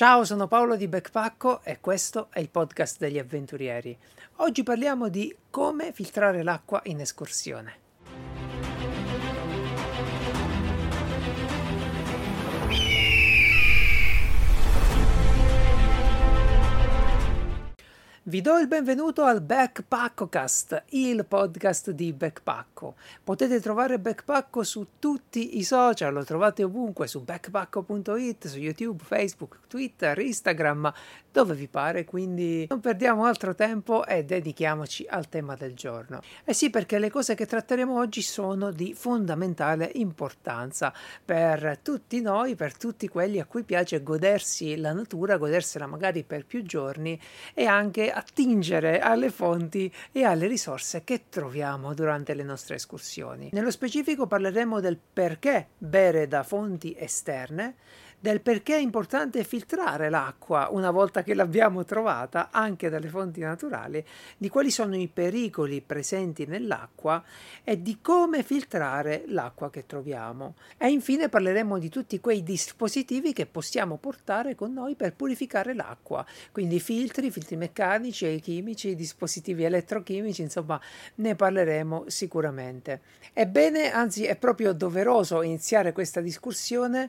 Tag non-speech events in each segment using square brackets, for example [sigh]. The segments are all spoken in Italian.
Ciao, sono Paolo di Backpacko e questo è il podcast degli avventurieri. Oggi parliamo di come filtrare l'acqua in escursione. Vi do il benvenuto al Backpackocast, il podcast di Backpacko. Potete trovare Backpacko su tutti i social, lo trovate ovunque su backpacko.it, su YouTube, Facebook, Twitter, Instagram, dove vi pare, quindi non perdiamo altro tempo e dedichiamoci al tema del giorno. Eh sì, perché le cose che tratteremo oggi sono di fondamentale importanza per tutti noi, per tutti quelli a cui piace godersi la natura, godersela magari per più giorni e anche attingere alle fonti e alle risorse che troviamo durante le nostre escursioni. Nello specifico parleremo del perché bere da fonti esterne, del perché è importante filtrare l'acqua una volta che l'abbiamo trovata anche dalle fonti naturali, di quali sono i pericoli presenti nell'acqua e di come filtrare l'acqua che troviamo. E infine parleremo di tutti quei dispositivi che possiamo portare con noi per purificare l'acqua, quindi filtri, filtri meccanici e chimici, dispositivi elettrochimici, insomma ne parleremo sicuramente. Ebbene, anzi è proprio doveroso iniziare questa discussione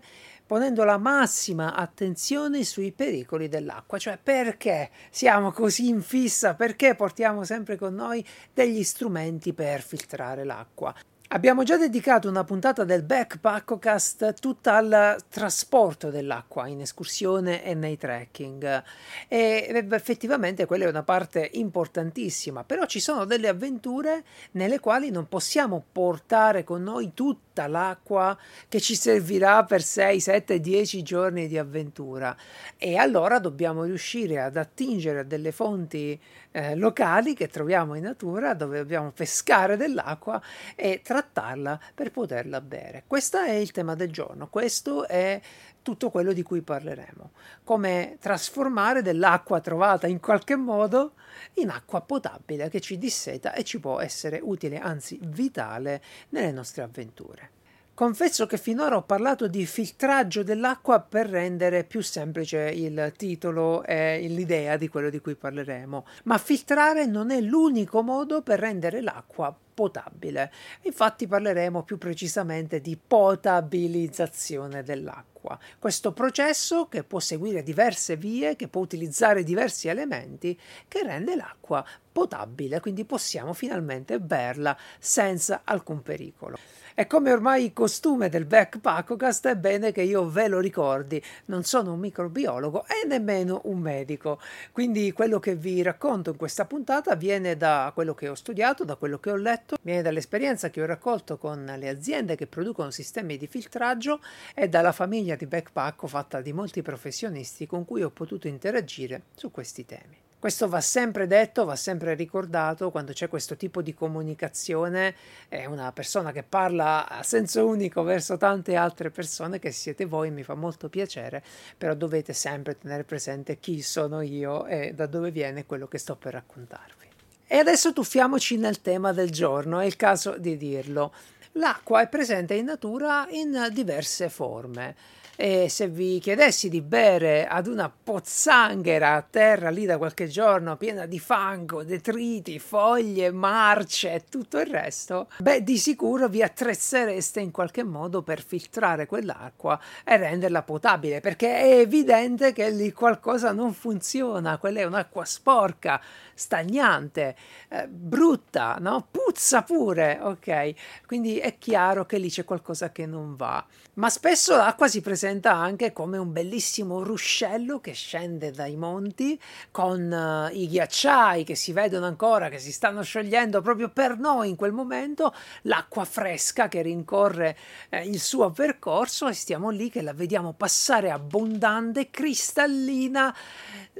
ponendo la massima attenzione sui pericoli dell'acqua, cioè perché siamo così in fissa, perché portiamo sempre con noi degli strumenti per filtrare l'acqua. Abbiamo già dedicato una puntata del Backpackocast tutta al trasporto dell'acqua in escursione e nei trekking. E effettivamente quella è una parte importantissima, però ci sono delle avventure nelle quali non possiamo portare con noi tutta l'acqua che ci servirà per 6, 7, 10 giorni di avventura. E allora dobbiamo riuscire ad attingere a delle fonti eh, locali che troviamo in natura dove dobbiamo pescare dell'acqua e trattarla per poterla bere. Questo è il tema del giorno, questo è tutto quello di cui parleremo. Come trasformare dell'acqua trovata in qualche modo in acqua potabile che ci disseta e ci può essere utile, anzi vitale, nelle nostre avventure. Confesso che finora ho parlato di filtraggio dell'acqua per rendere più semplice il titolo e l'idea di quello di cui parleremo, ma filtrare non è l'unico modo per rendere l'acqua potabile. Infatti parleremo più precisamente di potabilizzazione dell'acqua. Questo processo che può seguire diverse vie, che può utilizzare diversi elementi, che rende l'acqua potabile, quindi possiamo finalmente berla senza alcun pericolo. E come ormai costume del Backpackocast, è bene che io ve lo ricordi, non sono un microbiologo e nemmeno un medico, quindi quello che vi racconto in questa puntata viene da quello che ho studiato, da quello che ho letto, viene dall'esperienza che ho raccolto con le aziende che producono sistemi di filtraggio e dalla famiglia di Backpacko fatta di molti professionisti con cui ho potuto interagire su questi temi. Questo va sempre detto, va sempre ricordato quando c'è questo tipo di comunicazione, è una persona che parla a senso unico verso tante altre persone che siete voi, mi fa molto piacere, però dovete sempre tenere presente chi sono io e da dove viene quello che sto per raccontarvi. E adesso tuffiamoci nel tema del giorno, è il caso di dirlo. L'acqua è presente in natura in diverse forme e se vi chiedessi di bere ad una pozzanghera a terra lì da qualche giorno piena di fango, detriti, foglie, marce e tutto il resto, beh di sicuro vi attrezzereste in qualche modo per filtrare quell'acqua e renderla potabile perché è evidente che lì qualcosa non funziona, quella è un'acqua sporca, stagnante, eh, brutta, no? puzza pure, ok? Quindi è chiaro che lì c'è qualcosa che non va. Ma spesso l'acqua si presenta anche come un bellissimo ruscello che scende dai monti con uh, i ghiacciai che si vedono ancora, che si stanno sciogliendo proprio per noi in quel momento, l'acqua fresca che rincorre eh, il suo percorso e stiamo lì che la vediamo passare abbondante, cristallina,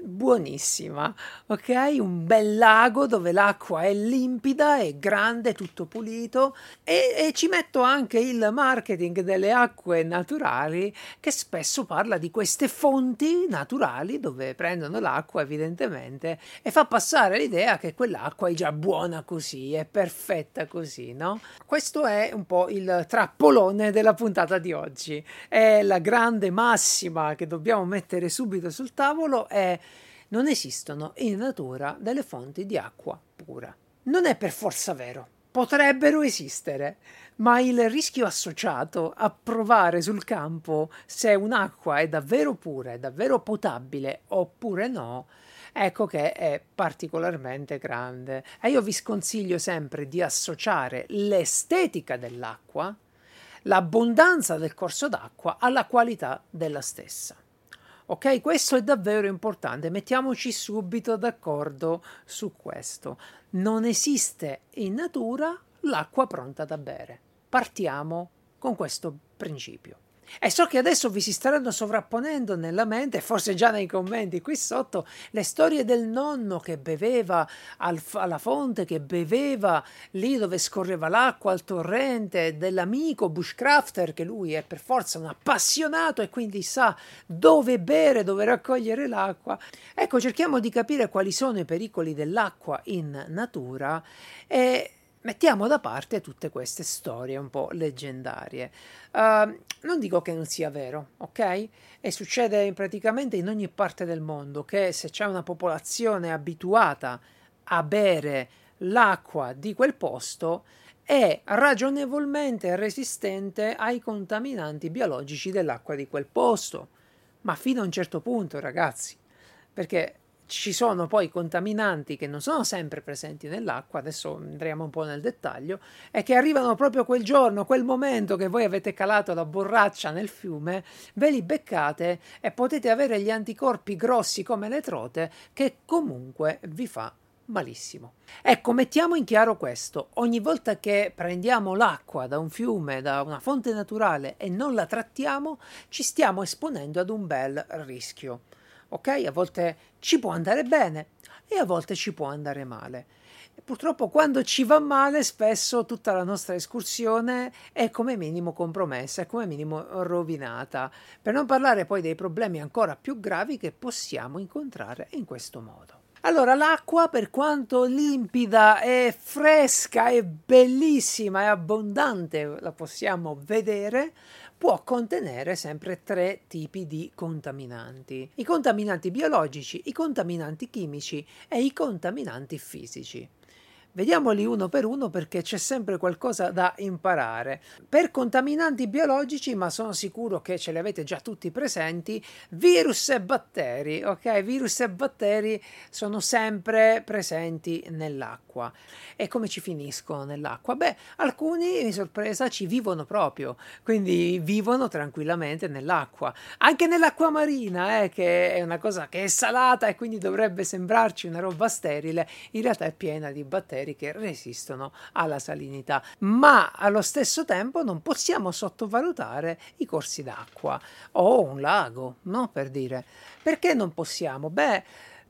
buonissima, ok? Un bel lago dove l'acqua è limpida, è grande, tutto pulito e, e, ci metto anche il marketing delle acque naturali che spesso parla di queste fonti naturali dove prendono l'acqua evidentemente e fa passare l'idea che quell'acqua è già buona così, è perfetta così, no? Questo è un po' il trappolone della puntata di oggi. È la grande massima che dobbiamo mettere subito sul tavolo è non esistono in natura delle fonti di acqua pura. Non è per forza vero, potrebbero esistere, ma il rischio associato a provare sul campo se un'acqua è davvero pura, è davvero potabile oppure no, ecco che è particolarmente grande. E io vi sconsiglio sempre di associare l'estetica dell'acqua, l'abbondanza del corso d'acqua alla qualità della stessa. Ok, questo è davvero importante, mettiamoci subito d'accordo su questo. Non esiste in natura l'acqua pronta da bere. Partiamo con questo principio. E so che adesso vi si staranno sovrapponendo nella mente, forse già nei commenti qui sotto, le storie del nonno che beveva al, alla fonte, che beveva lì dove scorreva l'acqua, al torrente, dell'amico bushcrafter, che lui è per forza un appassionato e quindi sa dove bere, dove raccogliere l'acqua. Ecco, cerchiamo di capire quali sono i pericoli dell'acqua in natura e mettiamo da parte tutte queste storie un po' leggendarie. Uh, non dico che non sia vero, ok? E succede praticamente in ogni parte del mondo che se c'è una popolazione abituata a bere l'acqua di quel posto, è ragionevolmente resistente ai contaminanti biologici dell'acqua di quel posto. Ma fino a un certo punto, ragazzi, perché ci sono poi contaminanti che non sono sempre presenti nell'acqua, adesso andremo un po' nel dettaglio, e che arrivano proprio quel giorno, quel momento che voi avete calato la borraccia nel fiume, ve li beccate e potete avere gli anticorpi grossi come le trote che comunque vi fa malissimo. Ecco, mettiamo in chiaro questo. Ogni volta che prendiamo l'acqua da un fiume, da una fonte naturale e non la trattiamo, ci stiamo esponendo ad un bel rischio ok? A volte ci può andare bene e a volte ci può andare male. E purtroppo quando ci va male spesso tutta la nostra escursione è come minimo compromessa, è come minimo rovinata, per non parlare poi dei problemi ancora più gravi che possiamo incontrare in questo modo. Allora, l'acqua, per quanto limpida e fresca e bellissima e abbondante la possiamo vedere, può contenere sempre tre tipi di contaminanti. I contaminanti biologici, i contaminanti chimici e i contaminanti fisici. Vediamoli uno per uno perché c'è sempre qualcosa da imparare. Per contaminanti biologici, ma sono sicuro che ce li avete già tutti presenti, virus e batteri, ok? Virus e batteri sono sempre presenti nell'acqua. E come ci finiscono nell'acqua? Beh, alcuni, di sorpresa, ci vivono proprio, quindi vivono tranquillamente nell'acqua. Anche nell'acqua marina, eh, che è una cosa che è salata e quindi dovrebbe sembrarci una roba sterile, in realtà è piena di batteri batteri che resistono alla salinità, ma allo stesso tempo non possiamo sottovalutare i corsi d'acqua o un lago, no? Per dire. Perché non possiamo? Beh,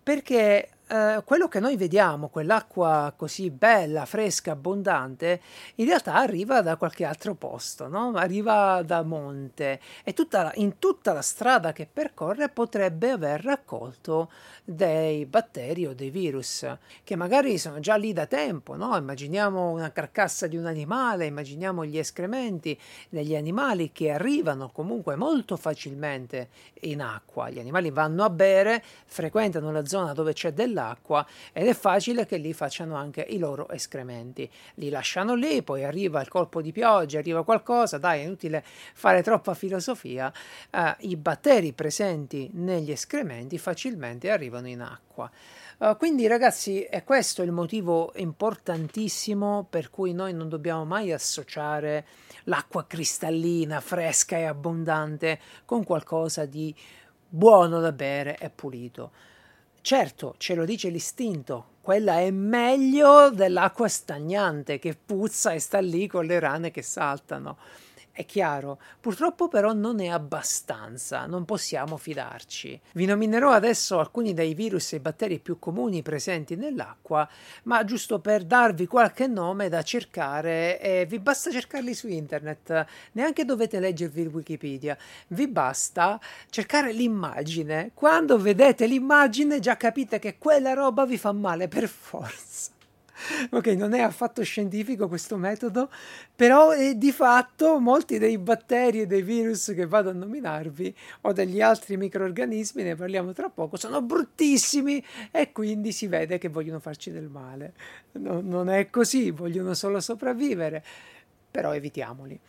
perché eh, quello che noi vediamo, quell'acqua così bella, fresca, abbondante, in realtà arriva da qualche altro posto, no? arriva da monte e tutta, in tutta la strada che percorre potrebbe aver raccolto dei batteri o dei virus che magari sono già lì da tempo. No? Immaginiamo una carcassa di un animale, immaginiamo gli escrementi degli animali che arrivano comunque molto facilmente in acqua. Gli animali vanno a bere, frequentano la zona dove c'è dell'acqua dell'acqua ed è facile che lì facciano anche i loro escrementi. Li lasciano lì, poi arriva il colpo di pioggia, arriva qualcosa, dai, è inutile fare troppa filosofia. Eh, I batteri presenti negli escrementi facilmente arrivano in acqua. Uh, quindi ragazzi è questo il motivo importantissimo per cui noi non dobbiamo mai associare l'acqua cristallina, fresca e abbondante con qualcosa di buono da bere e pulito. Certo, ce lo dice l'istinto, quella è meglio dell'acqua stagnante che puzza e sta lì con le rane che saltano. È chiaro. Purtroppo però non è abbastanza, non possiamo fidarci. Vi nominerò adesso alcuni dei virus e batteri più comuni presenti nell'acqua, ma giusto per darvi qualche nome da cercare, eh, vi basta cercarli su internet, neanche dovete leggervi Wikipedia, vi basta cercare l'immagine. Quando vedete l'immagine già capite che quella roba vi fa male per forza. [laughs] ok, non è affatto scientifico questo metodo, però eh, di fatto molti dei batteri e dei virus che vado a nominarvi o degli altri microorganismi, ne parliamo tra poco, sono bruttissimi e quindi si vede che vogliono farci del male. No, non è così, vogliono solo sopravvivere, però evitiamoli.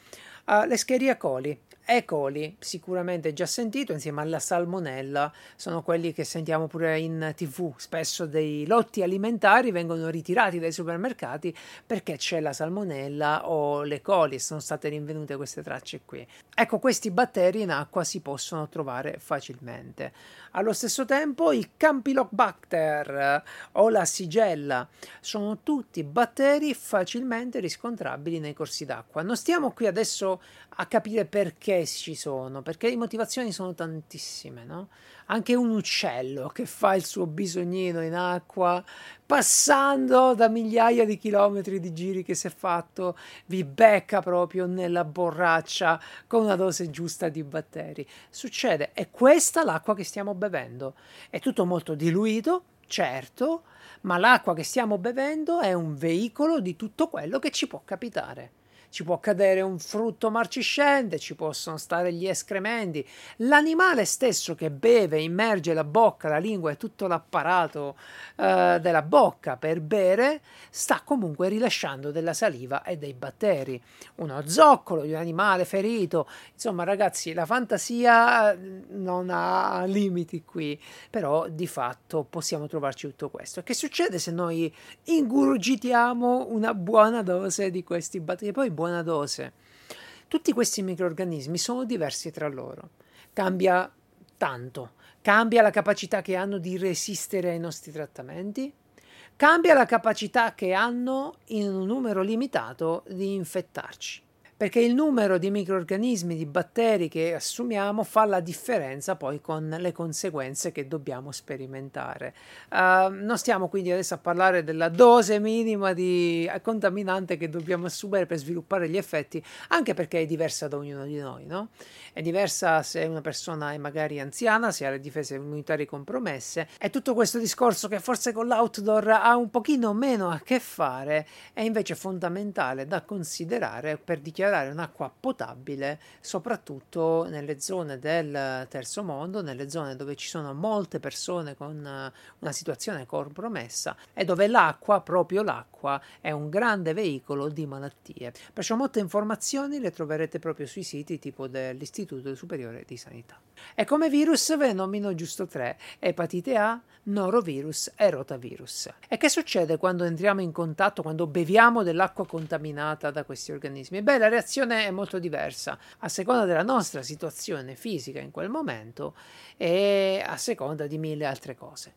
Uh, le Scheria coli e. coli, sicuramente già sentito, insieme alla salmonella, sono quelli che sentiamo pure in tv. Spesso dei lotti alimentari vengono ritirati dai supermercati perché c'è la salmonella o le coli, sono state rinvenute queste tracce qui. Ecco, questi batteri in acqua si possono trovare facilmente. Allo stesso tempo il Campylobacter o la Sigella sono tutti batteri facilmente riscontrabili nei corsi d'acqua. Non stiamo qui adesso a capire perché ci sono, perché le motivazioni sono tantissime, no? Anche un uccello che fa il suo bisognino in acqua, passando da migliaia di chilometri di giri che si è fatto, vi becca proprio nella borraccia con una dose giusta di batteri. Succede, è questa l'acqua che stiamo bevendo. È tutto molto diluito, certo, ma l'acqua che stiamo bevendo è un veicolo di tutto quello che ci può capitare ci può cadere un frutto marciscente, ci possono stare gli escrementi. L'animale stesso che beve, immerge la bocca, la lingua e tutto l'apparato eh, della bocca per bere, sta comunque rilasciando della saliva e dei batteri. Uno zoccolo di un animale ferito. Insomma, ragazzi, la fantasia eh, non ha limiti qui, però di fatto possiamo trovarci tutto questo. Che succede se noi ingurgitiamo una buona dose di questi batteri? Poi buona dose. Tutti questi microorganismi sono diversi tra loro. Cambia tanto. Cambia la capacità che hanno di resistere ai nostri trattamenti. Cambia la capacità che hanno in un numero limitato di infettarci perché il numero di microorganismi, di batteri che assumiamo fa la differenza poi con le conseguenze che dobbiamo sperimentare. Uh, non stiamo quindi adesso a parlare della dose minima di contaminante che dobbiamo assumere per sviluppare gli effetti, anche perché è diversa da ognuno di noi, no? È diversa se una persona è magari anziana, se ha le difese immunitarie compromesse. E tutto questo discorso che forse con l'outdoor ha un pochino meno a che fare è invece fondamentale da considerare per dichiarare recuperare un'acqua potabile, soprattutto nelle zone del terzo mondo, nelle zone dove ci sono molte persone con eh, una situazione compromessa e dove l'acqua, proprio l'acqua, è un grande veicolo di malattie. Perciò molte informazioni le troverete proprio sui siti tipo dell'Istituto Superiore di Sanità. E come virus ve ne nomino giusto tre: epatite A, norovirus e rotavirus. E che succede quando entriamo in contatto, quando beviamo dell'acqua contaminata da questi organismi? Beh, la reazione è molto diversa a seconda della nostra situazione fisica in quel momento e a seconda di mille altre cose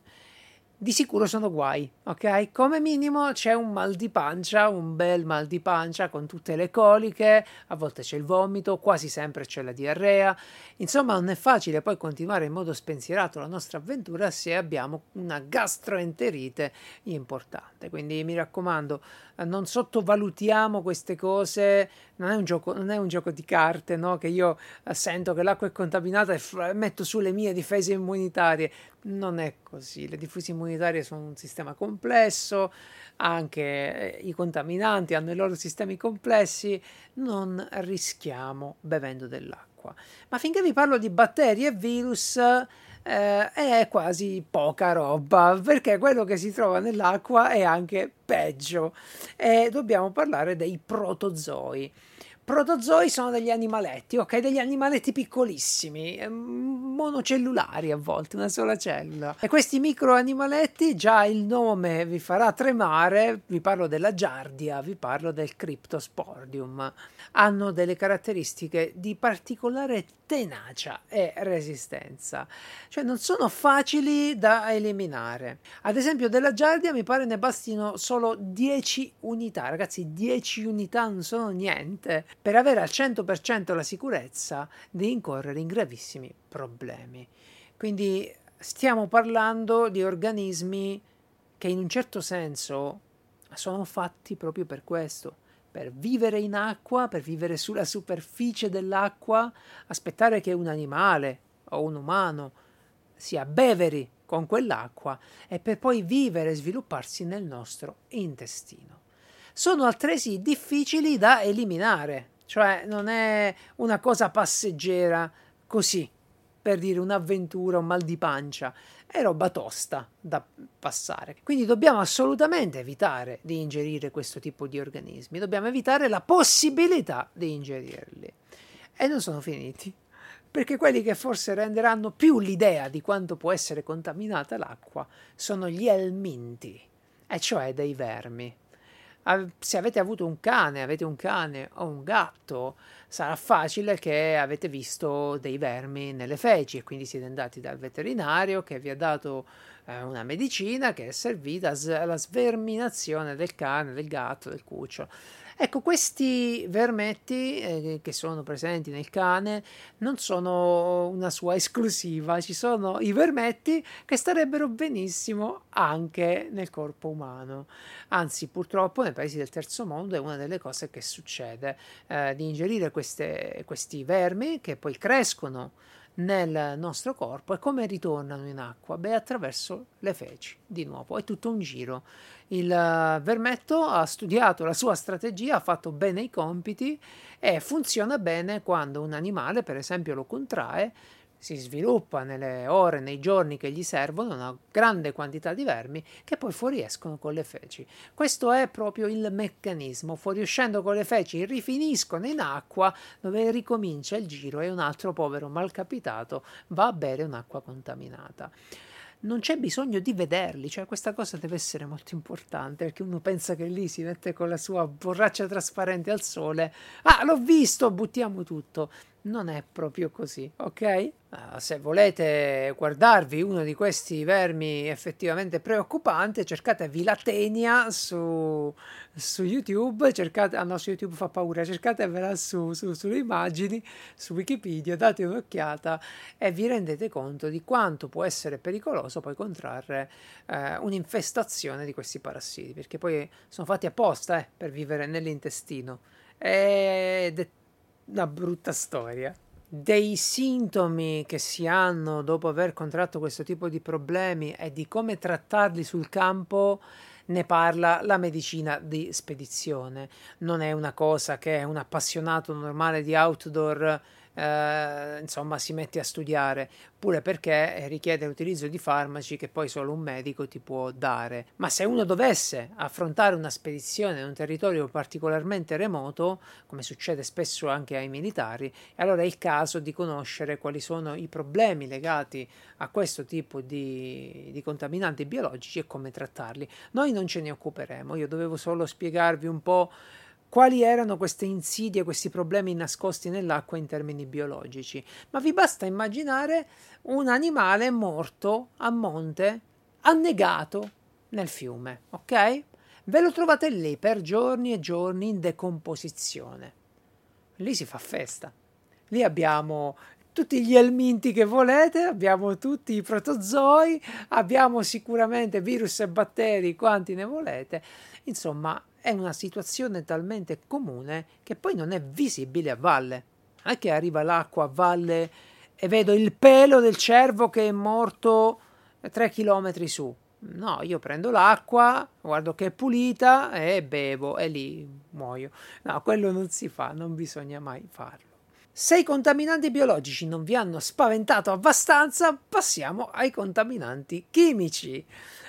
di sicuro sono guai, ok? Come minimo c'è un mal di pancia, un bel mal di pancia con tutte le coliche, a volte c'è il vomito, quasi sempre c'è la diarrea. Insomma, non è facile poi continuare in modo spensierato la nostra avventura se abbiamo una gastroenterite importante. Quindi mi raccomando, non sottovalutiamo queste cose, non è un gioco, è un gioco di carte, no? Che io sento che l'acqua è contaminata e f- metto su le mie difese immunitarie. Non è così, le difese immunitarie sono un sistema complesso, anche eh, i contaminanti hanno i loro sistemi complessi, non rischiamo bevendo dell'acqua. Ma finché vi parlo di batteri e virus, eh, è quasi poca roba, perché quello che si trova nell'acqua è anche peggio. E dobbiamo parlare dei protozoi. Protozoi sono degli animaletti, ok? Degli animaletti piccolissimi, ehm, monocellulari a volte, una sola cellula. E questi microanimaletti, già il nome vi farà tremare, vi parlo della giardia, vi parlo del Cryptosporidium. Hanno delle caratteristiche di particolare tenacia e resistenza, cioè non sono facili da eliminare. Ad esempio della giardia mi pare ne bastino solo 10 unità, ragazzi, 10 unità non sono niente per avere al 100% la sicurezza di incorrere in gravissimi problemi. Quindi stiamo parlando di organismi che in un certo senso sono fatti proprio per questo, per vivere in acqua, per vivere sulla superficie dell'acqua, aspettare che un animale o un umano si abbeveri con quell'acqua e per poi vivere e svilupparsi nel nostro intestino. Sono altresì difficili da eliminare, cioè non è una cosa passeggera così, per dire un'avventura, un mal di pancia, è roba tosta da passare. Quindi dobbiamo assolutamente evitare di ingerire questo tipo di organismi, dobbiamo evitare la possibilità di ingerirli. E non sono finiti, perché quelli che forse renderanno più l'idea di quanto può essere contaminata l'acqua sono gli elminti, e cioè dei vermi se avete avuto un cane, avete un cane o un gatto, sarà facile che avete visto dei vermi nelle feci e quindi siete andati dal veterinario che vi ha dato eh, una medicina che è servita alla sverminazione del cane, del gatto, del cucciolo. Ecco, questi vermetti eh, che sono presenti nel cane non sono una sua esclusiva, ci sono i vermetti che starebbero benissimo anche nel corpo umano. Anzi, purtroppo nei paesi del terzo mondo è una delle cose che succede, eh, di ingerire queste, questi vermi che poi crescono nel nostro corpo e come ritornano in acqua? Beh, attraverso le feci, di nuovo, è tutto un giro. Il eh, vermetto ha studiato la sua strategia, ha fatto bene i compiti e funziona bene quando un animale, per esempio, lo contrae, si sviluppa nelle ore, nei giorni che gli servono una grande quantità di vermi che poi fuoriescono con le feci. Questo è proprio il meccanismo. Fuoriuscendo con le feci rifiniscono in acqua dove ricomincia il giro e un altro povero malcapitato va a bere un'acqua contaminata non c'è bisogno di vederli, cioè questa cosa deve essere molto importante perché uno pensa che lì si mette con la sua borraccia trasparente al sole, ah l'ho visto, buttiamo tutto. Non è proprio così, ok? Uh, se volete guardarvi uno di questi vermi effettivamente preoccupante, cercate Vilatenia su, su YouTube, cercate, ah no, su YouTube fa paura, cercatevela su, su, sulle immagini, su Wikipedia, date un'occhiata e vi rendete conto di quanto può essere pericoloso poi contrarre eh, un'infestazione di questi parassiti, perché poi sono fatti apposta eh, per vivere nell'intestino ed è una brutta storia. Dei sintomi che si hanno dopo aver contratto questo tipo di problemi e di come trattarli sul campo ne parla la medicina di spedizione. Non è una cosa che un appassionato normale di outdoor eh, insomma si mette a studiare, pure perché richiede l'utilizzo di farmaci che poi solo un medico ti può dare. Ma se uno dovesse affrontare una spedizione in un territorio particolarmente remoto, come succede spesso anche ai militari, allora è il caso di conoscere quali sono i problemi legati a questo tipo di, di contaminanti biologici e come trattarli. Noi non ce ne occuperemo, io dovevo solo spiegarvi un po' quali erano queste insidie, questi problemi nascosti nell'acqua in termini biologici, ma vi basta immaginare un animale morto a monte, annegato nel fiume, ok? Ve lo trovate lì per giorni e giorni in decomposizione. Lì si fa festa. Lì abbiamo tutti gli elminti che volete, abbiamo tutti i protozoi, abbiamo sicuramente virus e batteri quanti ne volete. Insomma, è una situazione talmente comune che poi non è visibile a valle. Anche arriva l'acqua a valle e vedo il pelo del cervo che è morto tre chilometri su. No, io prendo l'acqua, guardo che è pulita e bevo e lì muoio. No, quello non si fa, non bisogna mai farlo. Se i contaminanti biologici non vi hanno spaventato abbastanza, passiamo ai contaminanti chimici.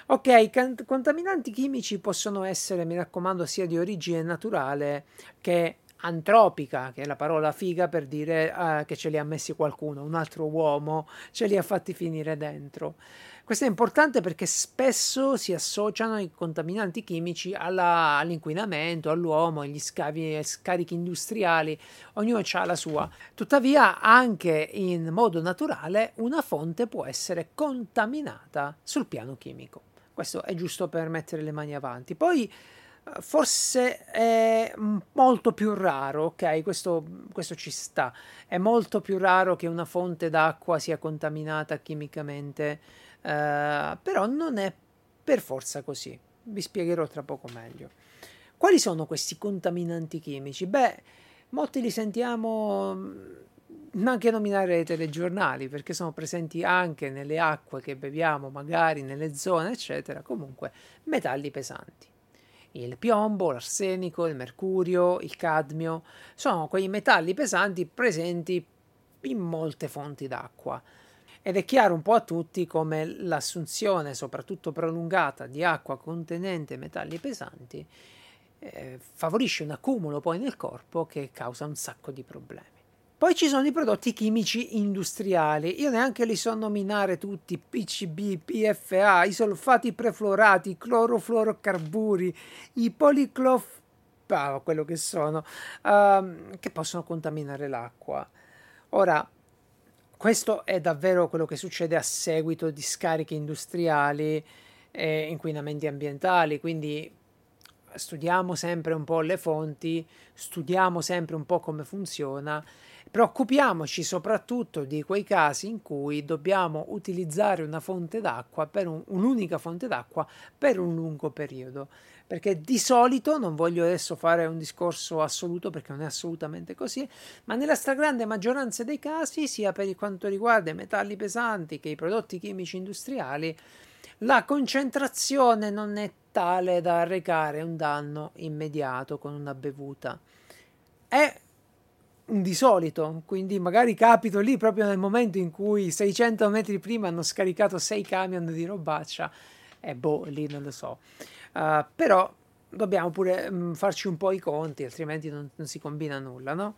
Ok, i contaminanti chimici possono essere, mi raccomando, sia di origine naturale che antropica, che è la parola figa per dire uh, che ce li ha messi qualcuno, un altro uomo ce li ha fatti finire dentro. Questo è importante perché spesso si associano i contaminanti chimici alla, all'inquinamento, all'uomo, agli scavi, agli scarichi industriali, ognuno ha la sua. Tuttavia, anche in modo naturale, una fonte può essere contaminata sul piano chimico. Questo è giusto per mettere le mani avanti. Poi Forse è molto più raro, ok? Questo, questo, ci sta. È molto più raro che una fonte d'acqua sia contaminata chimicamente, eh, però non è per forza così. Vi spiegherò tra poco meglio. Quali sono questi contaminanti chimici? Beh, molti li sentiamo mm, anche nominare nei telegiornali perché sono presenti anche nelle acque che beviamo, magari nelle zone, eccetera. Comunque, metalli pesanti. Il piombo, l'arsenico, il mercurio, il cadmio sono quei metalli pesanti presenti in molte fonti d'acqua. Ed è chiaro un po' a tutti come l'assunzione, soprattutto prolungata, di acqua contenente metalli pesanti eh, favorisce un accumulo poi nel corpo che causa un sacco di problemi. Poi ci sono i prodotti chimici industriali, io neanche li so nominare tutti, PCB, PFA, i solfati prefluorati, i clorofluorocarburi, i policlof... Ah, quello che sono, uh, che possono contaminare l'acqua. Ora, questo è davvero quello che succede a seguito di scariche industriali e inquinamenti ambientali, quindi studiamo sempre un po' le fonti, studiamo sempre un po' come funziona Preoccupiamoci soprattutto di quei casi in cui dobbiamo utilizzare una fonte d'acqua per un, un'unica fonte d'acqua per un lungo periodo. Perché di solito, non voglio adesso fare un discorso assoluto perché non è assolutamente così, ma nella stragrande maggioranza dei casi, sia per quanto riguarda i metalli pesanti che i prodotti chimici industriali, la concentrazione non è tale da arrecare un danno immediato con una bevuta. È di solito, quindi magari capito lì proprio nel momento in cui 600 metri prima hanno scaricato 6 camion di robaccia e boh, lì non lo so. Uh, però dobbiamo pure mh, mm, farci un po' i conti, altrimenti non, non si combina nulla, no?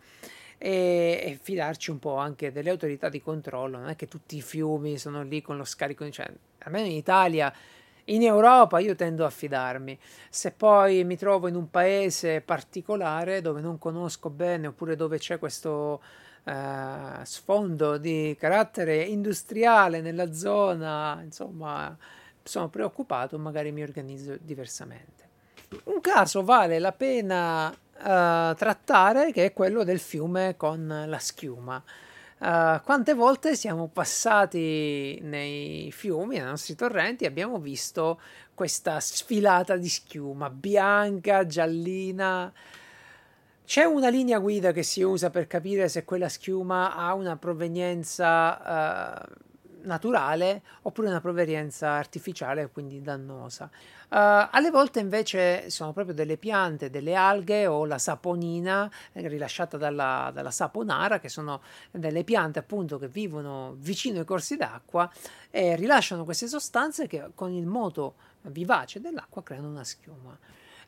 E, e, fidarci un po' anche delle autorità di controllo, non è che tutti i fiumi sono lì con lo scarico, cioè, almeno in Italia in Europa io tendo a fidarmi. Se poi mi trovo in un paese particolare dove non conosco bene oppure dove c'è questo eh, sfondo di carattere industriale nella zona, insomma, sono preoccupato, magari mi organizzo diversamente. Un caso vale la pena eh, trattare che è quello del fiume con la schiuma. Uh, quante volte siamo passati nei fiumi, nei nostri torrenti, e abbiamo visto questa sfilata di schiuma bianca, giallina. C'è una linea guida che si usa per capire se quella schiuma ha una provenienza uh, naturale oppure una provenienza artificiale, quindi dannosa. Uh, alle volte invece sono proprio delle piante, delle alghe o la saponina eh, rilasciata dalla, dalla, saponara, che sono delle piante appunto che vivono vicino ai corsi d'acqua e rilasciano queste sostanze che con il moto vivace dell'acqua creano una schiuma.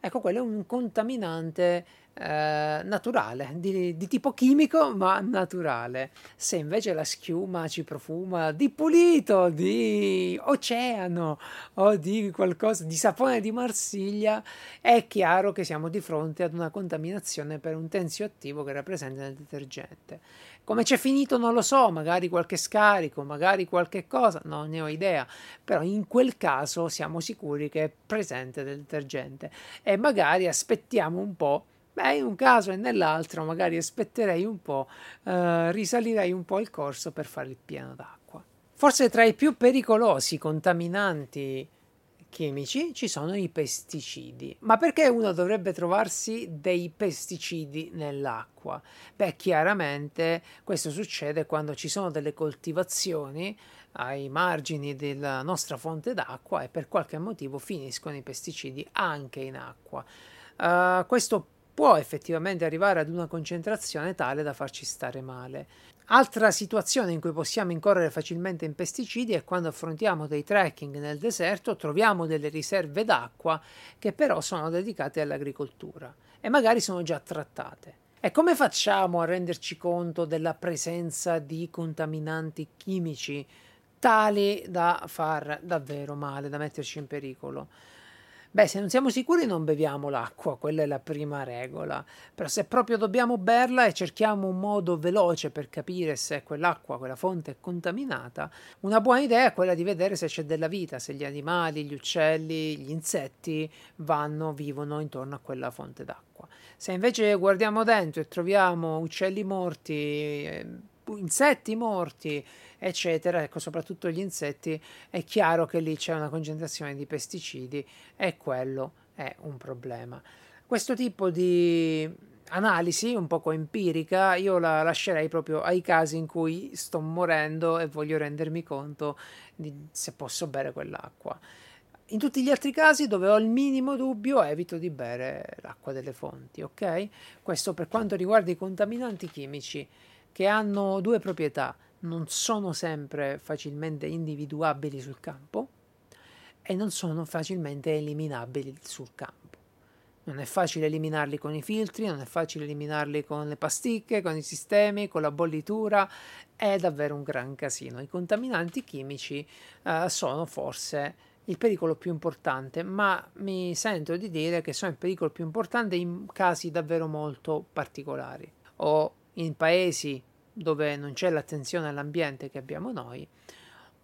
Ecco, quello è un contaminante eh, naturale, di, di, tipo chimico ma naturale. Se invece la schiuma ci profuma di pulito, di oceano o di qualcosa di sapone di Marsiglia, è chiaro che siamo di fronte ad una contaminazione per un tensio attivo che rappresenta il detergente. Come c'è finito non lo so, magari qualche scarico, magari qualche cosa, non ne ho idea, però in quel caso siamo sicuri che è presente del detergente e magari aspettiamo un po' Beh, in un caso e nell'altro magari aspetterei un po', eh, risalirei un po' il corso per fare il pieno d'acqua. Forse tra i più pericolosi contaminanti chimici ci sono i pesticidi. Ma perché uno dovrebbe trovarsi dei pesticidi nell'acqua? Beh, chiaramente questo succede quando ci sono delle coltivazioni ai margini della nostra fonte d'acqua e per qualche motivo finiscono i pesticidi anche in acqua. Uh, questo può effettivamente arrivare ad una concentrazione tale da farci stare male. Altra situazione in cui possiamo incorrere facilmente in pesticidi è quando affrontiamo dei trekking nel deserto, troviamo delle riserve d'acqua che però sono dedicate all'agricoltura e magari sono già trattate. E come facciamo a renderci conto della presenza di contaminanti chimici tali da far davvero male, da metterci in pericolo? Beh, se non siamo sicuri non beviamo l'acqua, quella è la prima regola. Però se proprio dobbiamo berla e cerchiamo un modo veloce per capire se quell'acqua, quella fonte è contaminata, una buona idea è quella di vedere se c'è della vita, se gli animali, gli uccelli, gli insetti vanno, vivono intorno a quella fonte d'acqua. Se invece guardiamo dentro e troviamo uccelli morti, eh, insetti morti, eccetera, ecco, soprattutto gli insetti, è chiaro che lì c'è una concentrazione di pesticidi e quello è un problema. Questo tipo di analisi un poco empirica io la lascerei proprio ai casi in cui sto morendo e voglio rendermi conto di se posso bere quell'acqua. In tutti gli altri casi dove ho il minimo dubbio evito di bere l'acqua delle fonti, ok? Questo per quanto riguarda i contaminanti chimici che hanno due proprietà, non sono sempre facilmente individuabili sul campo e non sono facilmente eliminabili sul campo. Non è facile eliminarli con i filtri, non è facile eliminarli con le pasticche, con i sistemi, con la bollitura, è davvero un gran casino. I contaminanti chimici eh, sono forse il pericolo più importante, ma mi sento di dire che sono il pericolo più importante in casi davvero molto particolari o in paesi dove non c'è l'attenzione all'ambiente che abbiamo noi,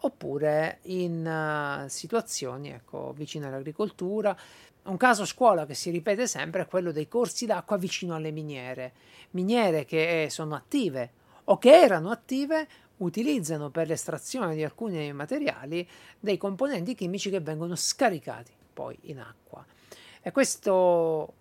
oppure in uh, situazioni ecco, vicine all'agricoltura. Un caso scuola che si ripete sempre è quello dei corsi d'acqua vicino alle miniere, miniere che sono attive o che erano attive utilizzano per l'estrazione di alcuni materiali dei componenti chimici che vengono scaricati poi in acqua. E questo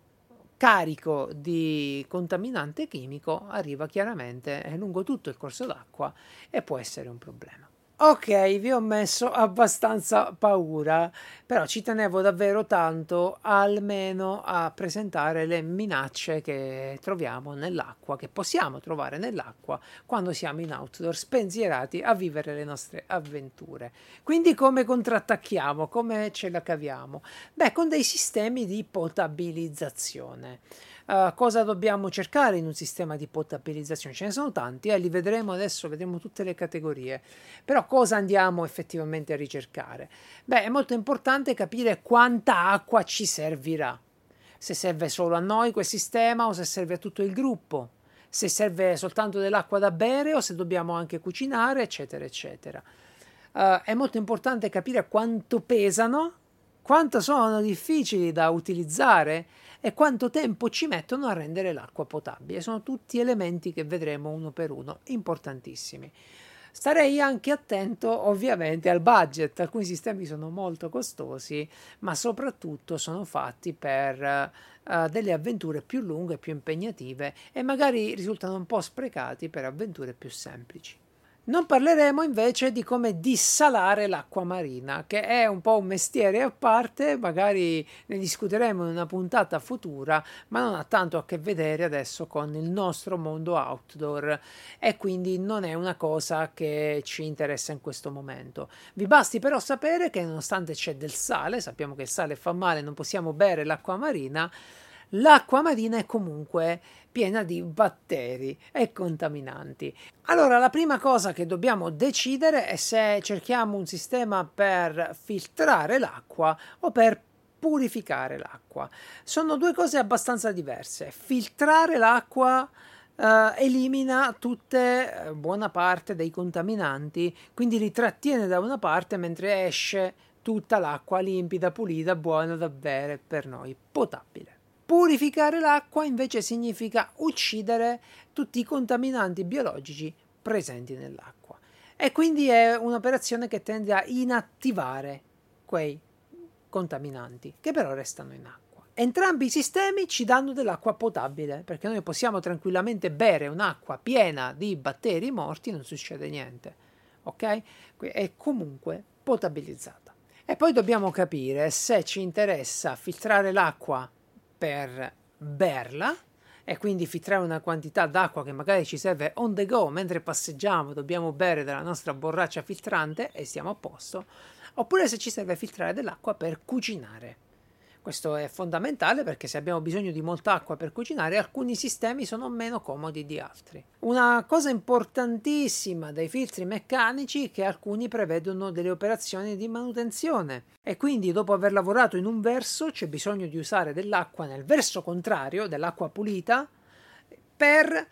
carico di contaminante chimico arriva chiaramente lungo tutto il corso d'acqua e può essere un problema. Ok, vi ho messo abbastanza paura, però ci tenevo davvero tanto almeno a presentare le minacce che troviamo nell'acqua, che possiamo trovare nell'acqua quando siamo in outdoor, spensierati a vivere le nostre avventure. Quindi come contrattacchiamo, come ce la caviamo? Beh, con dei sistemi di potabilizzazione. Uh, cosa dobbiamo cercare in un sistema di potabilizzazione? Ce ne sono tanti, eh, li vedremo adesso, vedremo tutte le categorie. Però cosa andiamo effettivamente a ricercare? Beh, è molto importante capire quanta acqua ci servirà. Se serve solo a noi quel sistema o se serve a tutto il gruppo. Se serve soltanto dell'acqua da bere o se dobbiamo anche cucinare, eccetera, eccetera. Uh, è molto importante capire quanto pesano, quanto sono difficili da utilizzare e quanto tempo ci mettono a rendere l'acqua potabile. Sono tutti elementi che vedremo uno per uno, importantissimi. Starei anche attento ovviamente al budget, alcuni sistemi sono molto costosi, ma soprattutto sono fatti per uh, delle avventure più lunghe, più impegnative e magari risultano un po' sprecati per avventure più semplici. Non parleremo invece di come dissalare l'acqua marina, che è un po' un mestiere a parte, magari ne discuteremo in una puntata futura, ma non ha tanto a che vedere adesso con il nostro mondo outdoor e quindi non è una cosa che ci interessa in questo momento. Vi basti però sapere che nonostante c'è del sale, sappiamo che il sale fa male, non possiamo bere l'acqua marina, l'acqua marina è comunque piena di batteri e contaminanti. Allora, la prima cosa che dobbiamo decidere è se cerchiamo un sistema per filtrare l'acqua o per purificare l'acqua. Sono due cose abbastanza diverse. Filtrare l'acqua Uh, elimina tutte, uh, buona parte dei contaminanti, quindi li trattiene da una parte mentre esce tutta l'acqua limpida, pulita, buona da bere per noi, potabile. Purificare l'acqua invece significa uccidere tutti i contaminanti biologici presenti nell'acqua e quindi è un'operazione che tende a inattivare quei contaminanti che però restano in acqua. Entrambi i sistemi ci danno dell'acqua potabile perché noi possiamo tranquillamente bere un'acqua piena di batteri morti non succede niente. Ok? È comunque potabilizzata. E poi dobbiamo capire se ci interessa filtrare l'acqua per berla e quindi filtrare una quantità d'acqua che magari ci serve on the go mentre passeggiamo, dobbiamo bere dalla nostra borraccia filtrante e stiamo a posto, oppure se ci serve filtrare dell'acqua per cucinare. Questo è fondamentale perché se abbiamo bisogno di molta acqua per cucinare, alcuni sistemi sono meno comodi di altri. Una cosa importantissima dei filtri meccanici è che alcuni prevedono delle operazioni di manutenzione e quindi dopo aver lavorato in un verso c'è bisogno di usare dell'acqua nel verso contrario, dell'acqua pulita, per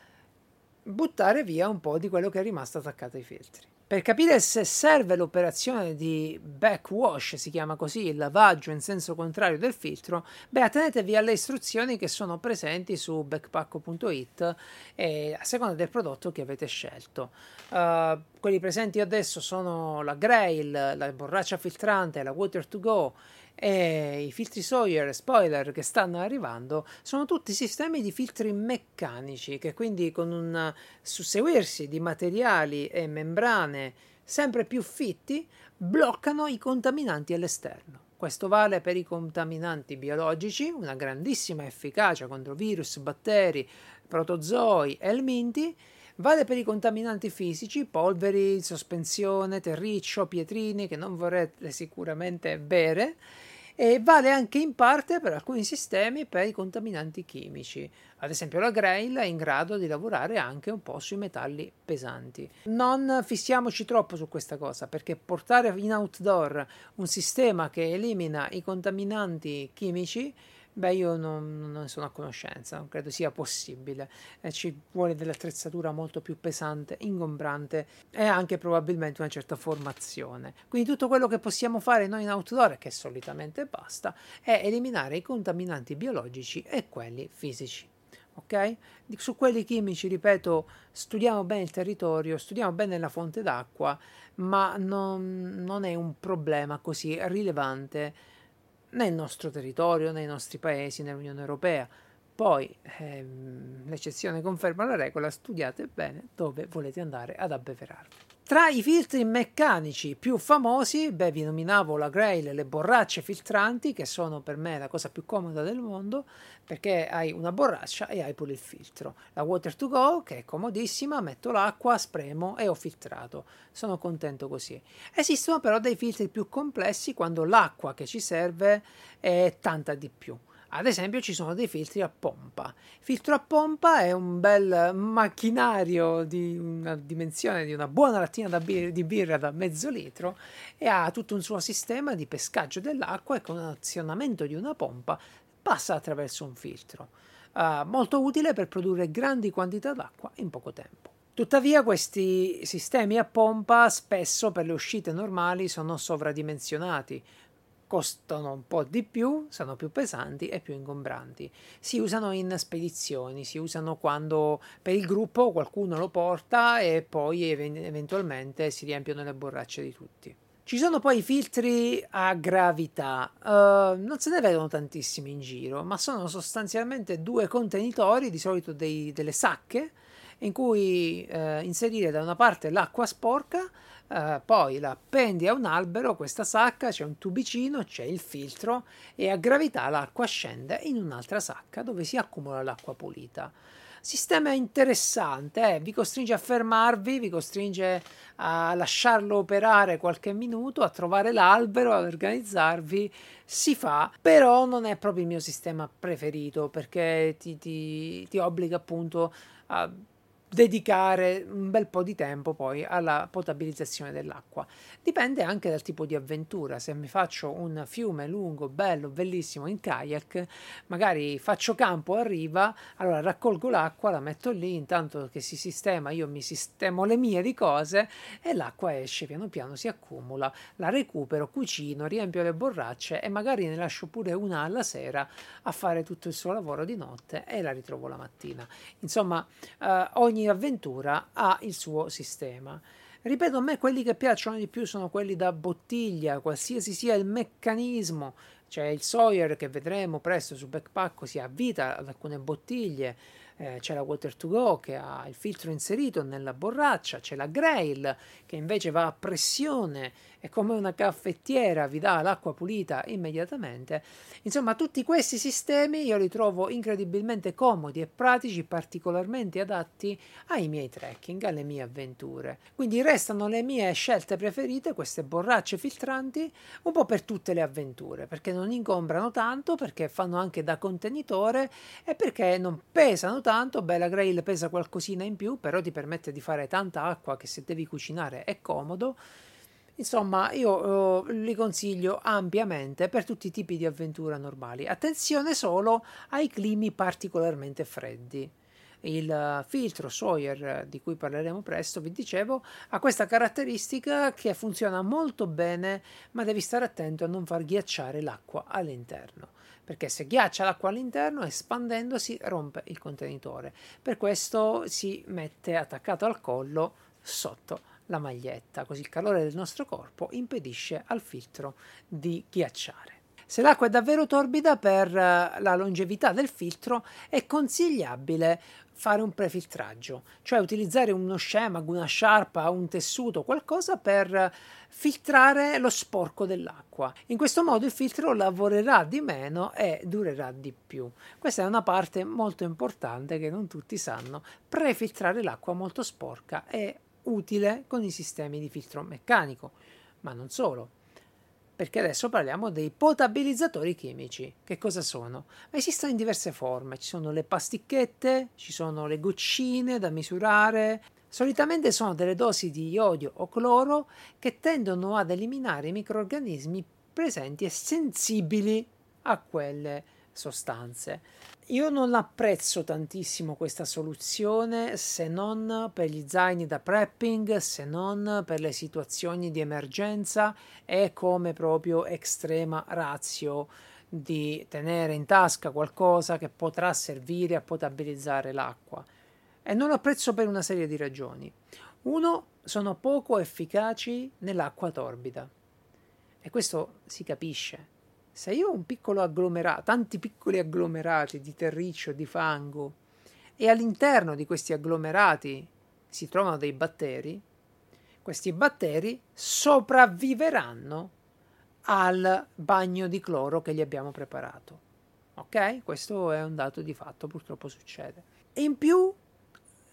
buttare via un po' di quello che è rimasto attaccato ai filtri. Per capire se serve l'operazione di backwash, si chiama così, il lavaggio in senso contrario del filtro, beh, attenetevi alle istruzioni che sono presenti su backpacko.it e a seconda del prodotto che avete scelto. Uh, quelli presenti adesso sono la Grail, la borraccia filtrante, la Water to Go e i filtri Sawyer spoiler che stanno arrivando sono tutti sistemi di filtri meccanici che quindi con un susseguirsi di materiali e membrane sempre più fitti bloccano i contaminanti all'esterno. Questo vale per i contaminanti biologici, una grandissima efficacia contro virus, batteri, protozoi e elminti, Vale per i contaminanti fisici, polveri, sospensione, terriccio, pietrini che non vorrete sicuramente bere e vale anche in parte per alcuni sistemi per i contaminanti chimici. Ad esempio la Grail è in grado di lavorare anche un po' sui metalli pesanti. Non fissiamoci troppo su questa cosa perché portare in outdoor un sistema che elimina i contaminanti chimici Beh, io non, non, sono a conoscenza, non credo sia possibile. Eh, ci vuole dell'attrezzatura molto più pesante, ingombrante e anche probabilmente una certa formazione. Quindi tutto quello che possiamo fare noi in outdoor, che solitamente basta, è eliminare i contaminanti biologici e quelli fisici. Ok? Su quelli chimici, ripeto, studiamo bene il territorio, studiamo bene la fonte d'acqua, ma non, non è un problema così rilevante nel nostro territorio, nei nostri paesi, nell'Unione Europea. Poi ehm, l'eccezione conferma la regola, studiate bene dove volete andare ad abbeverarvi. Tra i filtri meccanici più famosi, beh, vi nominavo la Grail le borracce filtranti, che sono per me la cosa più comoda del mondo, perché hai una borraccia e hai pure il filtro. La Water to Go, che è comodissima, metto l'acqua, spremo e ho filtrato. Sono contento così. Esistono però dei filtri più complessi quando l'acqua che ci serve è tanta di più. Ad esempio ci sono dei filtri a pompa. Il filtro a pompa è un bel macchinario di una dimensione di una buona lattina bir- di birra da mezzo litro e ha tutto un suo sistema di pescaggio dell'acqua e con azionamento di una pompa passa attraverso un filtro. Uh, molto utile per produrre grandi quantità d'acqua in poco tempo. Tuttavia questi sistemi a pompa spesso per le uscite normali sono sovradimensionati, costano un po' di più, sono più pesanti e più ingombranti. Si usano in spedizioni, si usano quando per il gruppo qualcuno lo porta e poi eventualmente si riempiono le borracce di tutti. Ci sono poi i filtri a gravità, uh, non se ne vedono tantissimi in giro, ma sono sostanzialmente due contenitori, di solito dei, delle sacche, in cui uh, inserire da una parte l'acqua sporca Uh, poi la appendi a un albero, questa sacca, c'è un tubicino, c'è il filtro e a gravità l'acqua scende in un'altra sacca dove si accumula l'acqua pulita. Sistema interessante, eh? vi costringe a fermarvi, vi costringe a lasciarlo operare qualche minuto, a trovare l'albero, ad organizzarvi. Si fa, però non è proprio il mio sistema preferito perché ti, ti, ti obbliga appunto a dedicare un bel po' di tempo poi alla potabilizzazione dell'acqua. Dipende anche dal tipo di avventura. Se mi faccio un fiume lungo, bello, bellissimo in kayak, magari faccio campo a riva, allora raccolgo l'acqua, la metto lì, intanto che si sistema, io mi sistemo le mie di cose e l'acqua esce piano piano, si accumula, la recupero, cucino, riempio le borracce e magari ne lascio pure una alla sera a fare tutto il suo lavoro di notte e la ritrovo la mattina. Insomma, eh, ogni avventura ha il suo sistema. Ripeto, a me quelli che piacciono di più sono quelli da bottiglia, qualsiasi sia il meccanismo. C'è il Sawyer che vedremo presto su Backpack, si avvita ad alcune bottiglie. Eh, c'è la Water to Go che ha il filtro inserito nella borraccia, c'è la Grail che invece va a pressione è come una caffettiera, vi dà l'acqua pulita immediatamente. Insomma, tutti questi sistemi io li trovo incredibilmente comodi e pratici, particolarmente adatti ai miei trekking, alle mie avventure. Quindi restano le mie scelte preferite, queste borracce filtranti, un po' per tutte le avventure, perché non ingombrano tanto, perché fanno anche da contenitore e perché non pesano tanto. Beh, la Grail pesa qualcosina in più, però ti permette di fare tanta acqua che se devi cucinare è comodo. Insomma, io uh, li consiglio ampiamente per tutti i tipi di avventura normali. Attenzione solo ai climi particolarmente freddi. Il filtro Sawyer di cui parleremo presto, vi dicevo, ha questa caratteristica che funziona molto bene, ma devi stare attento a non far ghiacciare l'acqua all'interno perché se ghiaccia l'acqua all'interno espandendosi rompe il contenitore. Per questo si mette attaccato al collo sotto la maglietta, così il calore del nostro corpo impedisce al filtro di ghiacciare. Se l'acqua è davvero torbida per eh, la longevità del filtro è consigliabile fare un prefiltraggio, cioè utilizzare uno scemago, una sciarpa, un tessuto, qualcosa per filtrare lo sporco dell'acqua. In questo modo il filtro lavorerà di meno e durerà di più. Questa è una parte molto importante che non tutti sanno. Prefiltrare l'acqua molto sporca è utile con i sistemi di filtro meccanico, ma non solo perché adesso parliamo dei potabilizzatori chimici. Che cosa sono? Esistono in diverse forme, ci sono le pasticchette, ci sono le goccine da misurare. Solitamente sono delle dosi di iodio o cloro che tendono ad eliminare i microorganismi presenti e sensibili a quelle sostanze. Io non apprezzo tantissimo questa soluzione se non per gli zaini da prepping, se non per le situazioni di emergenza e come proprio estrema razio di tenere in tasca qualcosa che potrà servire a potabilizzare l'acqua. E non apprezzo per una serie di ragioni. Uno, sono poco efficaci nell'acqua torbida. E questo si capisce se io ho un piccolo agglomerato, tanti piccoli agglomerati di terriccio, di fango, e all'interno di questi agglomerati si trovano dei batteri, questi batteri sopravviveranno al bagno di cloro che gli abbiamo preparato. Ok? Questo è un dato di fatto, purtroppo succede. E in più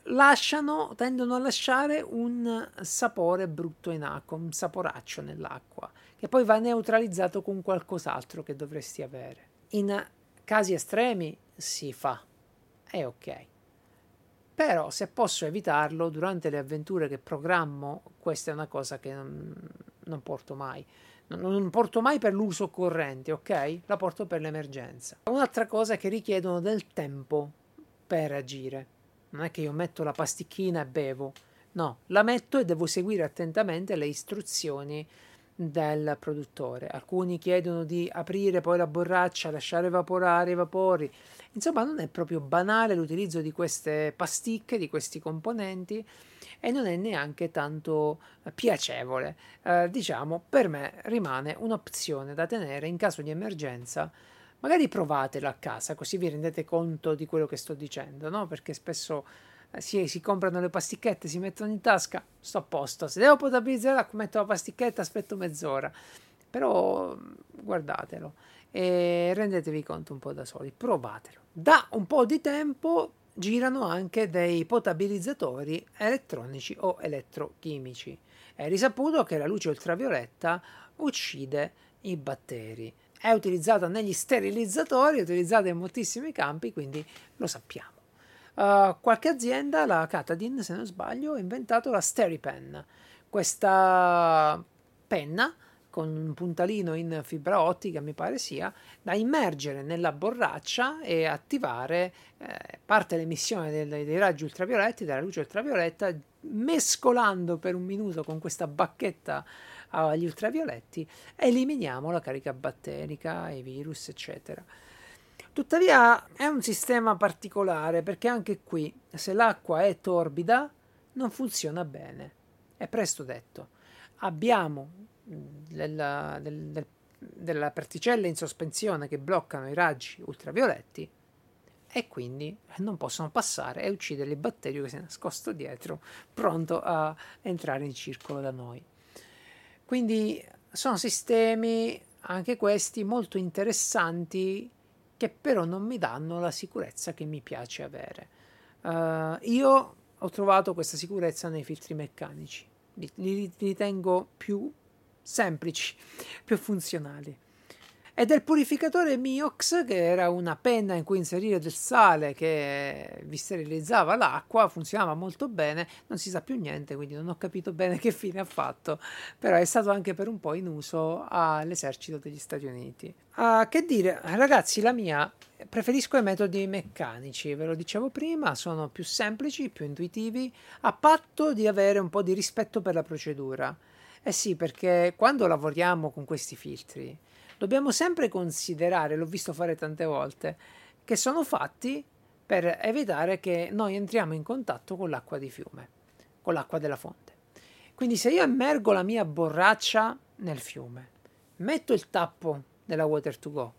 lasciano, tendono a lasciare un sapore brutto in acqua, un saporaccio nell'acqua, che poi va neutralizzato con qualcos'altro che dovresti avere. In casi estremi si fa, è ok. Però se posso evitarlo durante le avventure che programmo, questa è una cosa che non, non porto mai. Non, non porto mai per l'uso corrente, ok? La porto per l'emergenza. Un'altra cosa è che richiedono del tempo per agire non è che io metto la pasticchina e bevo, no, la metto e devo seguire attentamente le istruzioni del produttore. Alcuni chiedono di aprire poi la borraccia, lasciare evaporare i vapori. Insomma, non è proprio banale l'utilizzo di queste pasticche, di questi componenti e non è neanche tanto piacevole. Eh, diciamo, per me rimane un'opzione da tenere in caso di emergenza magari provatelo a casa così vi rendete conto di quello che sto dicendo, no? Perché spesso eh, si, si, comprano le pasticchette, si mettono in tasca, sto a posto. Se devo potabilizzare metto la pasticchetta, aspetto mezz'ora. Però mm, guardatelo e rendetevi conto un po' da soli, provatelo. Da un po' di tempo girano anche dei potabilizzatori elettronici o elettrochimici. È risaputo che la luce ultravioletta uccide i batteri è utilizzata negli sterilizzatori, è utilizzata in moltissimi campi, quindi lo sappiamo. Uh, qualche azienda, la Catadin se non sbaglio, ha inventato la SteriPen, questa penna con un puntalino in fibra ottica, mi pare sia, da immergere nella borraccia e attivare eh, parte l'emissione dei, dei raggi ultravioletti, della luce ultravioletta, mescolando per un minuto con questa bacchetta agli ultravioletti, eliminiamo la carica batterica, i virus, eccetera. Tuttavia è un sistema particolare perché anche qui, se l'acqua è torbida, non funziona bene. È presto detto. Abbiamo della, del, del, della particelle in sospensione che bloccano i raggi ultravioletti e quindi non possono passare e uccidere il batterio che si è nascosto dietro, pronto a entrare in circolo da noi. Quindi sono sistemi anche questi molto interessanti che però non mi danno la sicurezza che mi piace avere. Uh, io ho trovato questa sicurezza nei filtri meccanici, li, ritengo più semplici, più funzionali e del purificatore Miox che era una penna in cui inserire del sale che vi sterilizzava l'acqua, funzionava molto bene, non si sa più niente, quindi non ho capito bene che fine ha fatto, però è stato anche per un po' in uso all'esercito degli Stati Uniti. Uh, che dire, ragazzi, la mia preferisco i metodi meccanici, ve lo dicevo prima, sono più semplici, più intuitivi, a patto di avere un po' di rispetto per la procedura. Eh sì, perché quando lavoriamo con questi filtri, dobbiamo sempre considerare, l'ho visto fare tante volte, che sono fatti per evitare che noi entriamo in contatto con l'acqua di fiume, con l'acqua della fonte. Quindi se io immergo la mia borraccia nel fiume, metto il tappo della Water to Go,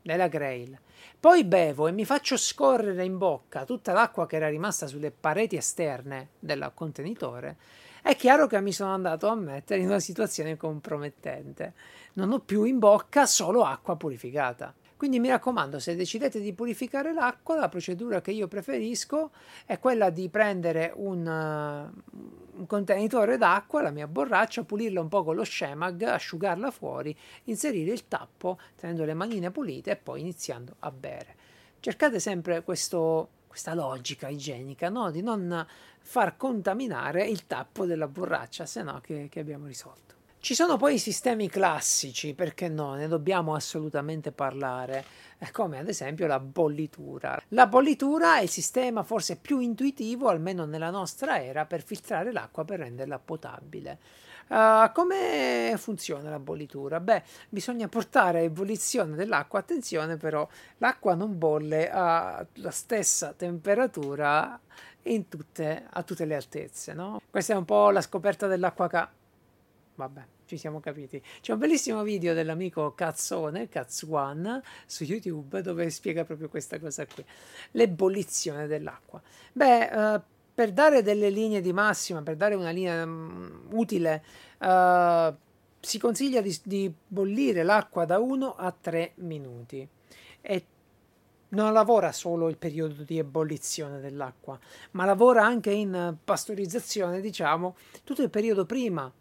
della Grail, poi bevo e mi faccio scorrere in bocca tutta l'acqua che era rimasta sulle pareti esterne del contenitore, è chiaro che mi sono andato a mettere in una situazione compromettente. Non ho più in bocca solo acqua purificata. Quindi mi raccomando, se decidete di purificare l'acqua, la procedura che io preferisco è quella di prendere un, uh, un contenitore d'acqua, la mia borraccia, pulirla un po' con lo Shemag, asciugarla fuori, inserire il tappo, tenendo le manine pulite e poi iniziando a bere. Cercate sempre questo, questa logica igienica, no? di non far contaminare il tappo della borraccia, se no che, che abbiamo risolto. Ci sono poi i sistemi classici, perché no, ne dobbiamo assolutamente parlare, eh, come ad esempio la bollitura. La bollitura è il sistema forse più intuitivo, almeno nella nostra era, per filtrare l'acqua per renderla potabile. Uh, come funziona la bollitura? Beh, bisogna portare a ebollizione dell'acqua, attenzione però, l'acqua non bolle alla stessa temperatura tutte, a tutte le altezze, no? Questa è un po' la scoperta dell'acqua ca... Vabbè, ci siamo capiti. C'è un bellissimo video dell'amico Cazzone, Caz One, su YouTube, dove spiega proprio questa cosa qui, l'ebollizione dell'acqua. Beh, uh, per dare delle linee di massima, per dare una linea um, utile, uh, si consiglia di, di bollire l'acqua da 1 a 3 minuti. E non lavora solo il periodo di ebollizione dell'acqua, ma lavora anche in pastorizzazione, diciamo, tutto il periodo prima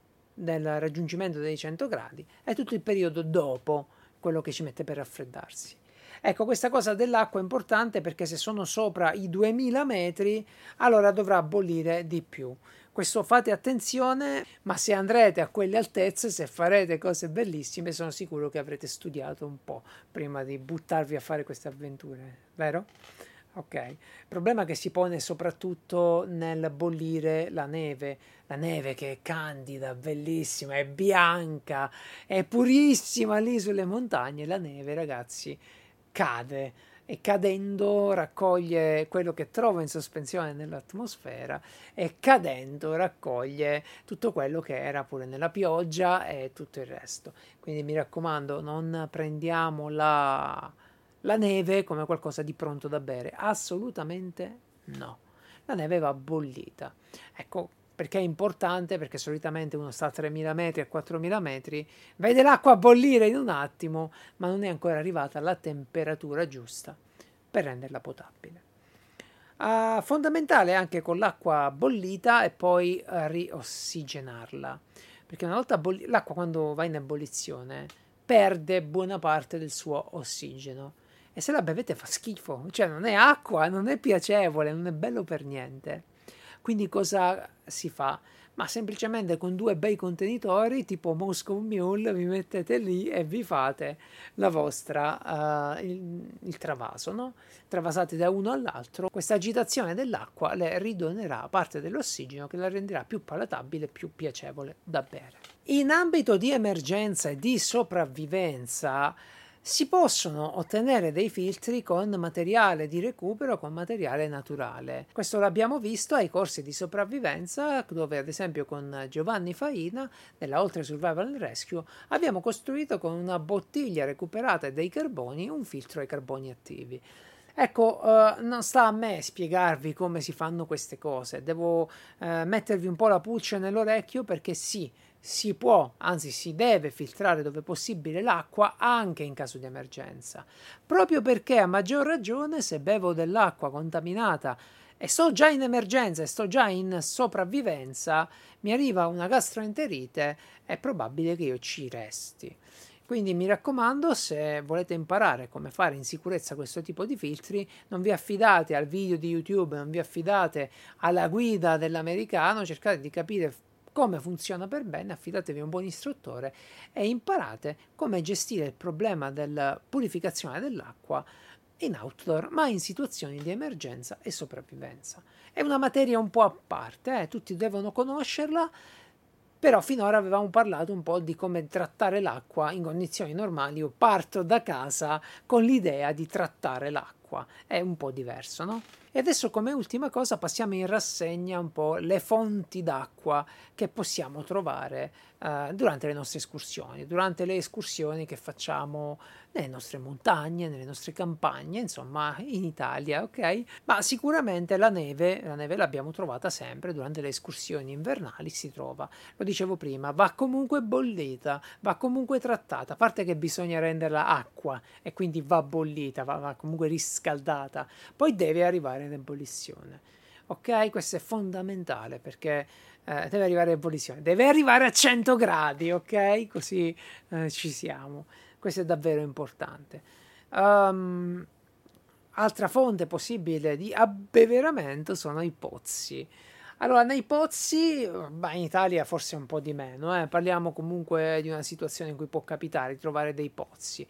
del raggiungimento dei 100 gradi e tutto il periodo dopo quello che ci mette per raffreddarsi. Ecco, questa cosa dell'acqua è importante perché se sono sopra i 2000 metri, allora dovrà bollire di più. Questo fate attenzione, ma se andrete a quelle altezze, se farete cose bellissime, sono sicuro che avrete studiato un po' prima di buttarvi a fare queste avventure, vero? Ok, il problema che si pone soprattutto nel bollire la neve, la neve che è candida, bellissima, è bianca, è purissima lì sulle montagne, la neve ragazzi cade e cadendo raccoglie quello che trova in sospensione nell'atmosfera e cadendo raccoglie tutto quello che era pure nella pioggia e tutto il resto. Quindi mi raccomando, non prendiamo la, la neve come qualcosa di pronto da bere, assolutamente no. La neve va bollita. Ecco, perché è importante, perché solitamente uno sta a 3.000 metri, a 4.000 metri, vede l'acqua bollire in un attimo, ma non è ancora arrivata alla temperatura giusta per renderla potabile. Uh, fondamentale anche con l'acqua bollita e poi uh, riossigenarla, perché una volta bolli- l'acqua quando va in ebollizione perde buona parte del suo ossigeno e se la bevete fa schifo, cioè non è acqua, non è piacevole, non è bello per niente. Quindi cosa si fa? Ma semplicemente con due bei contenitori tipo Moscow Mule vi mettete lì e vi fate la vostra, uh, il, il, travaso, no? Travasate da uno all'altro. Questa agitazione dell'acqua le ridonerà parte dell'ossigeno che la renderà più palatabile e più piacevole da bere. In ambito di emergenza e di sopravvivenza, si possono ottenere dei filtri con materiale di recupero, con materiale naturale. Questo l'abbiamo visto ai corsi di sopravvivenza, dove ad esempio con Giovanni Faina, della Oltre Survival and Rescue, abbiamo costruito con una bottiglia recuperata dei carboni un filtro ai carboni attivi. Ecco, uh, non sta a me spiegarvi come si fanno queste cose, devo uh, mettervi un po' la pulce nell'orecchio perché sì, si può, anzi si deve filtrare dove possibile l'acqua anche in caso di emergenza, proprio perché a maggior ragione se bevo dell'acqua contaminata e sto già in emergenza e sto già in sopravvivenza, mi arriva una gastroenterite, è probabile che io ci resti. Quindi mi raccomando, se volete imparare come fare in sicurezza questo tipo di filtri, non vi affidate al video di YouTube, non vi affidate alla guida dell'americano, cercate di capire come funziona per bene, affidatevi a un buon istruttore e imparate come gestire il problema della purificazione dell'acqua in outdoor, ma in situazioni di emergenza e sopravvivenza. È una materia un po' a parte, eh? tutti devono conoscerla, però finora avevamo parlato un po' di come trattare l'acqua in condizioni normali. Io parto da casa con l'idea di trattare l'acqua, è un po' diverso, no? E adesso come ultima cosa passiamo in rassegna un po' le fonti d'acqua che possiamo trovare eh, durante le nostre escursioni, durante le escursioni che facciamo nelle nostre montagne, nelle nostre campagne, insomma in Italia, ok? Ma sicuramente la neve, la neve l'abbiamo trovata sempre durante le escursioni invernali, si trova, lo dicevo prima, va comunque bollita, va comunque trattata, a parte che bisogna renderla acqua e quindi va bollita, va, va comunque riscaldata, poi deve arrivare in ebollizione. Ok? Questo è fondamentale perché eh, deve arrivare in ebollizione, deve arrivare a 100 gradi, ok? Così eh, ci siamo. Questo è davvero importante. Um, altra fonte possibile di abbeveramento sono i pozzi. Allora, nei pozzi, beh, in Italia forse un po' di meno, eh? parliamo comunque di una situazione in cui può capitare di trovare dei pozzi.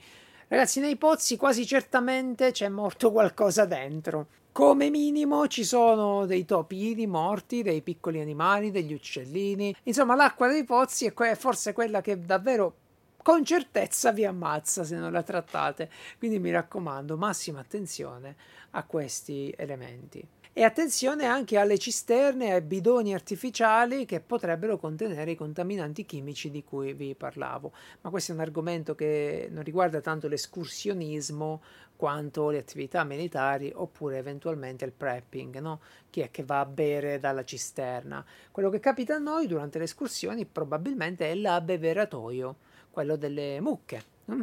Ragazzi, nei pozzi quasi certamente c'è morto qualcosa dentro. Come minimo ci sono dei topini morti, dei piccoli animali, degli uccellini. Insomma, l'acqua dei pozzi è forse quella che davvero con certezza vi ammazza se non la trattate. Quindi mi raccomando, massima attenzione a questi elementi. E attenzione anche alle cisterne e ai bidoni artificiali che potrebbero contenere i contaminanti chimici di cui vi parlavo. Ma questo è un argomento che non riguarda tanto l'escursionismo quanto le attività militari oppure eventualmente il prepping, no? chi è che va a bere dalla cisterna. Quello che capita a noi durante le escursioni probabilmente è l'abbeveratoio, quello delle mucche, hm?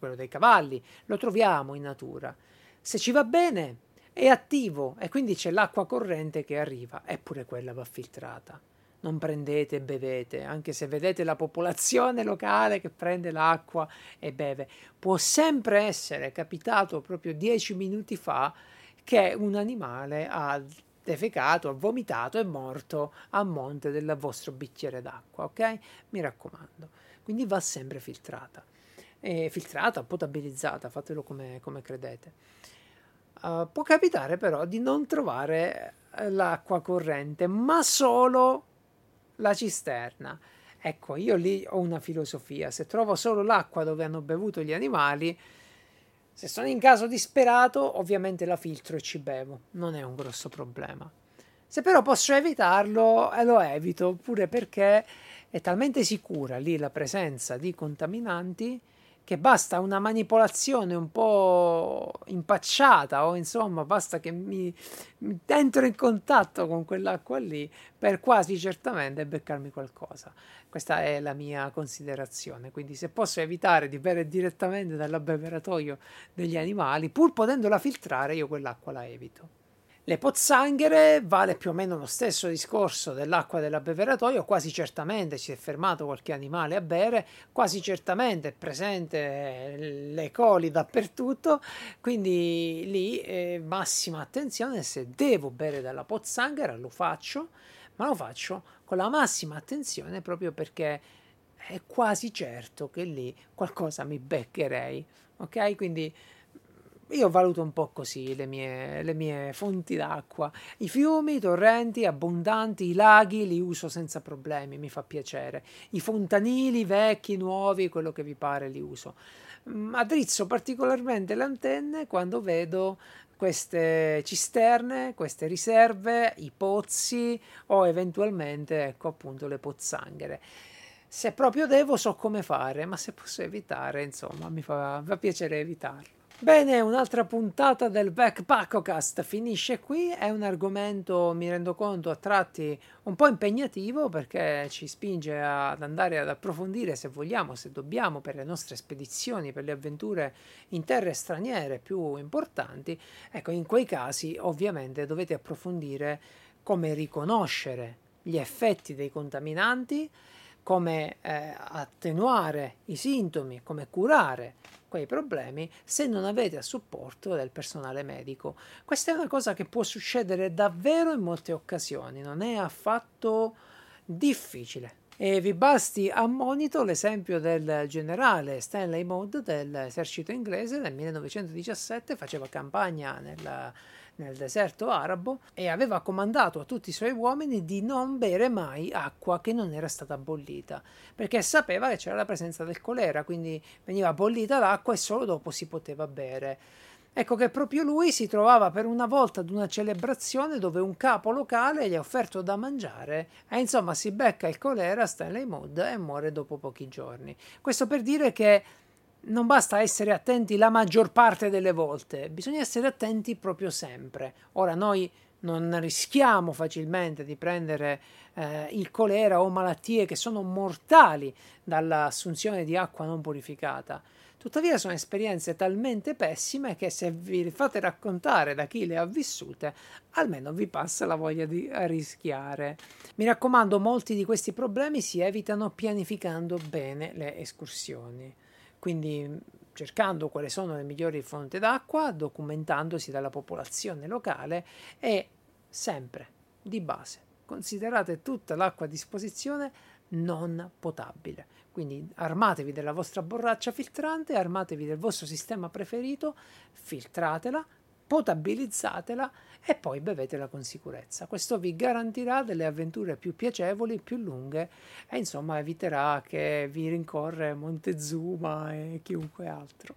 quello dei cavalli, lo troviamo in natura. Se ci va bene, è attivo e quindi c'è l'acqua corrente che arriva, eppure quella va filtrata. Non prendete e bevete, anche se vedete la popolazione locale che prende l'acqua e beve. Può sempre essere capitato proprio dieci minuti fa che un animale ha defecato, ha vomitato e morto a monte del vostro bicchiere d'acqua, ok? Mi raccomando. Quindi va sempre filtrata. E filtrata, potabilizzata, fatelo come, come credete. Uh, può capitare però di non trovare eh, l'acqua corrente, ma solo la cisterna. Ecco, io lì ho una filosofia, se trovo solo l'acqua dove hanno bevuto gli animali, se sono in caso disperato, ovviamente la filtro e ci bevo, non è un grosso problema. Se però posso evitarlo, eh, lo evito, pure perché è talmente sicura lì la presenza di contaminanti che basta una manipolazione un po' impacciata o insomma basta che mi, mi entro in contatto con quell'acqua lì per quasi certamente beccarmi qualcosa. Questa è la mia considerazione, quindi se posso evitare di bere direttamente dall'abbeveratoio degli animali, pur potendola filtrare, io quell'acqua la evito. Le pozzanghere vale più o meno lo stesso discorso dell'acqua dell'abbeveratoio, quasi certamente si è fermato qualche animale a bere, quasi certamente è presente le coli dappertutto, quindi lì eh, massima attenzione, se devo bere dalla pozzanghera lo faccio, ma lo faccio con la massima attenzione proprio perché è quasi certo che lì qualcosa mi beccherei, ok? Quindi io valuto un po' così le mie, le mie, fonti d'acqua. I fiumi, i torrenti abbondanti, i laghi li uso senza problemi, mi fa piacere. I fontanili vecchi, nuovi, quello che vi pare li uso. Mm, drizzo particolarmente le antenne quando vedo queste cisterne, queste riserve, i pozzi o eventualmente, ecco appunto, le pozzanghere. Se proprio devo so come fare, ma se posso evitare, insomma, mi fa, fa piacere evitarlo. Bene, un'altra puntata del Backpackocast finisce qui. È un argomento, mi rendo conto, a tratti un po' impegnativo perché ci spinge ad andare ad approfondire se vogliamo, se dobbiamo, per le nostre spedizioni, per le avventure in terre straniere più importanti. Ecco, in quei casi ovviamente dovete approfondire come riconoscere gli effetti dei contaminanti, come eh, attenuare i sintomi, come curare quei problemi se non avete a supporto del personale medico. Questa è una cosa che può succedere davvero in molte occasioni, non è affatto difficile. E vi basti a monito l'esempio del generale Stanley Maud dell'esercito inglese nel 1917, faceva campagna nella nel deserto arabo e aveva comandato a tutti i suoi uomini di non bere mai acqua che non era stata bollita, perché sapeva che c'era la presenza del colera, quindi veniva bollita l'acqua e solo dopo si poteva bere. Ecco che proprio lui si trovava per una volta ad una celebrazione dove un capo locale gli ha offerto da mangiare e insomma si becca il colera Stanley Mood e muore dopo pochi giorni. Questo per dire che non basta essere attenti la maggior parte delle volte, bisogna essere attenti proprio sempre. Ora noi non rischiamo facilmente di prendere eh, il colera o malattie che sono mortali dall'assunzione di acqua non purificata. Tuttavia sono esperienze talmente pessime che se vi fate raccontare da chi le ha vissute, almeno vi passa la voglia di rischiare. Mi raccomando, molti di questi problemi si evitano pianificando bene le escursioni quindi cercando quali sono le migliori fonti d'acqua, documentandosi dalla popolazione locale e sempre di base considerate tutta l'acqua a disposizione non potabile. Quindi armatevi della vostra borraccia filtrante, armatevi del vostro sistema preferito, filtratela, potabilizzatela e poi bevetela con sicurezza. Questo vi garantirà delle avventure più piacevoli, più lunghe e insomma eviterà che vi rincorre Montezuma e chiunque altro.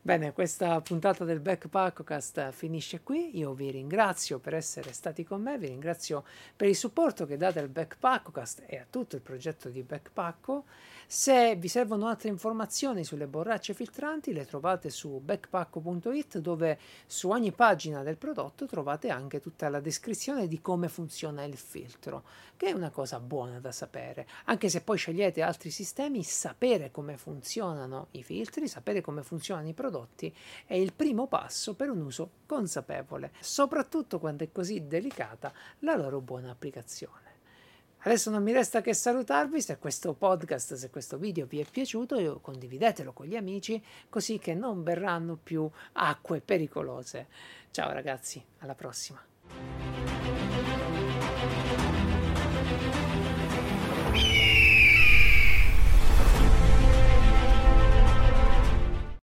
Bene, questa puntata del Backpackcast finisce qui. Io vi ringrazio per essere stati con me, vi ringrazio per il supporto che date al Backpackcast e a tutto il progetto di Backpacko. Se vi servono altre informazioni sulle borracce filtranti, le trovate su backpacko.it dove su ogni pagina del prodotto trovate anche tutta la descrizione di come funziona il filtro, che è una cosa buona da sapere. Anche se poi scegliete altri sistemi, sapere come funzionano i filtri, sapere come funzionano i prodotti è il primo passo per un uso consapevole, soprattutto quando è così delicata la loro buona applicazione. Adesso non mi resta che salutarvi, se questo podcast, se questo video vi è piaciuto, condividetelo con gli amici così che non berranno più acque pericolose. Ciao ragazzi, alla prossima.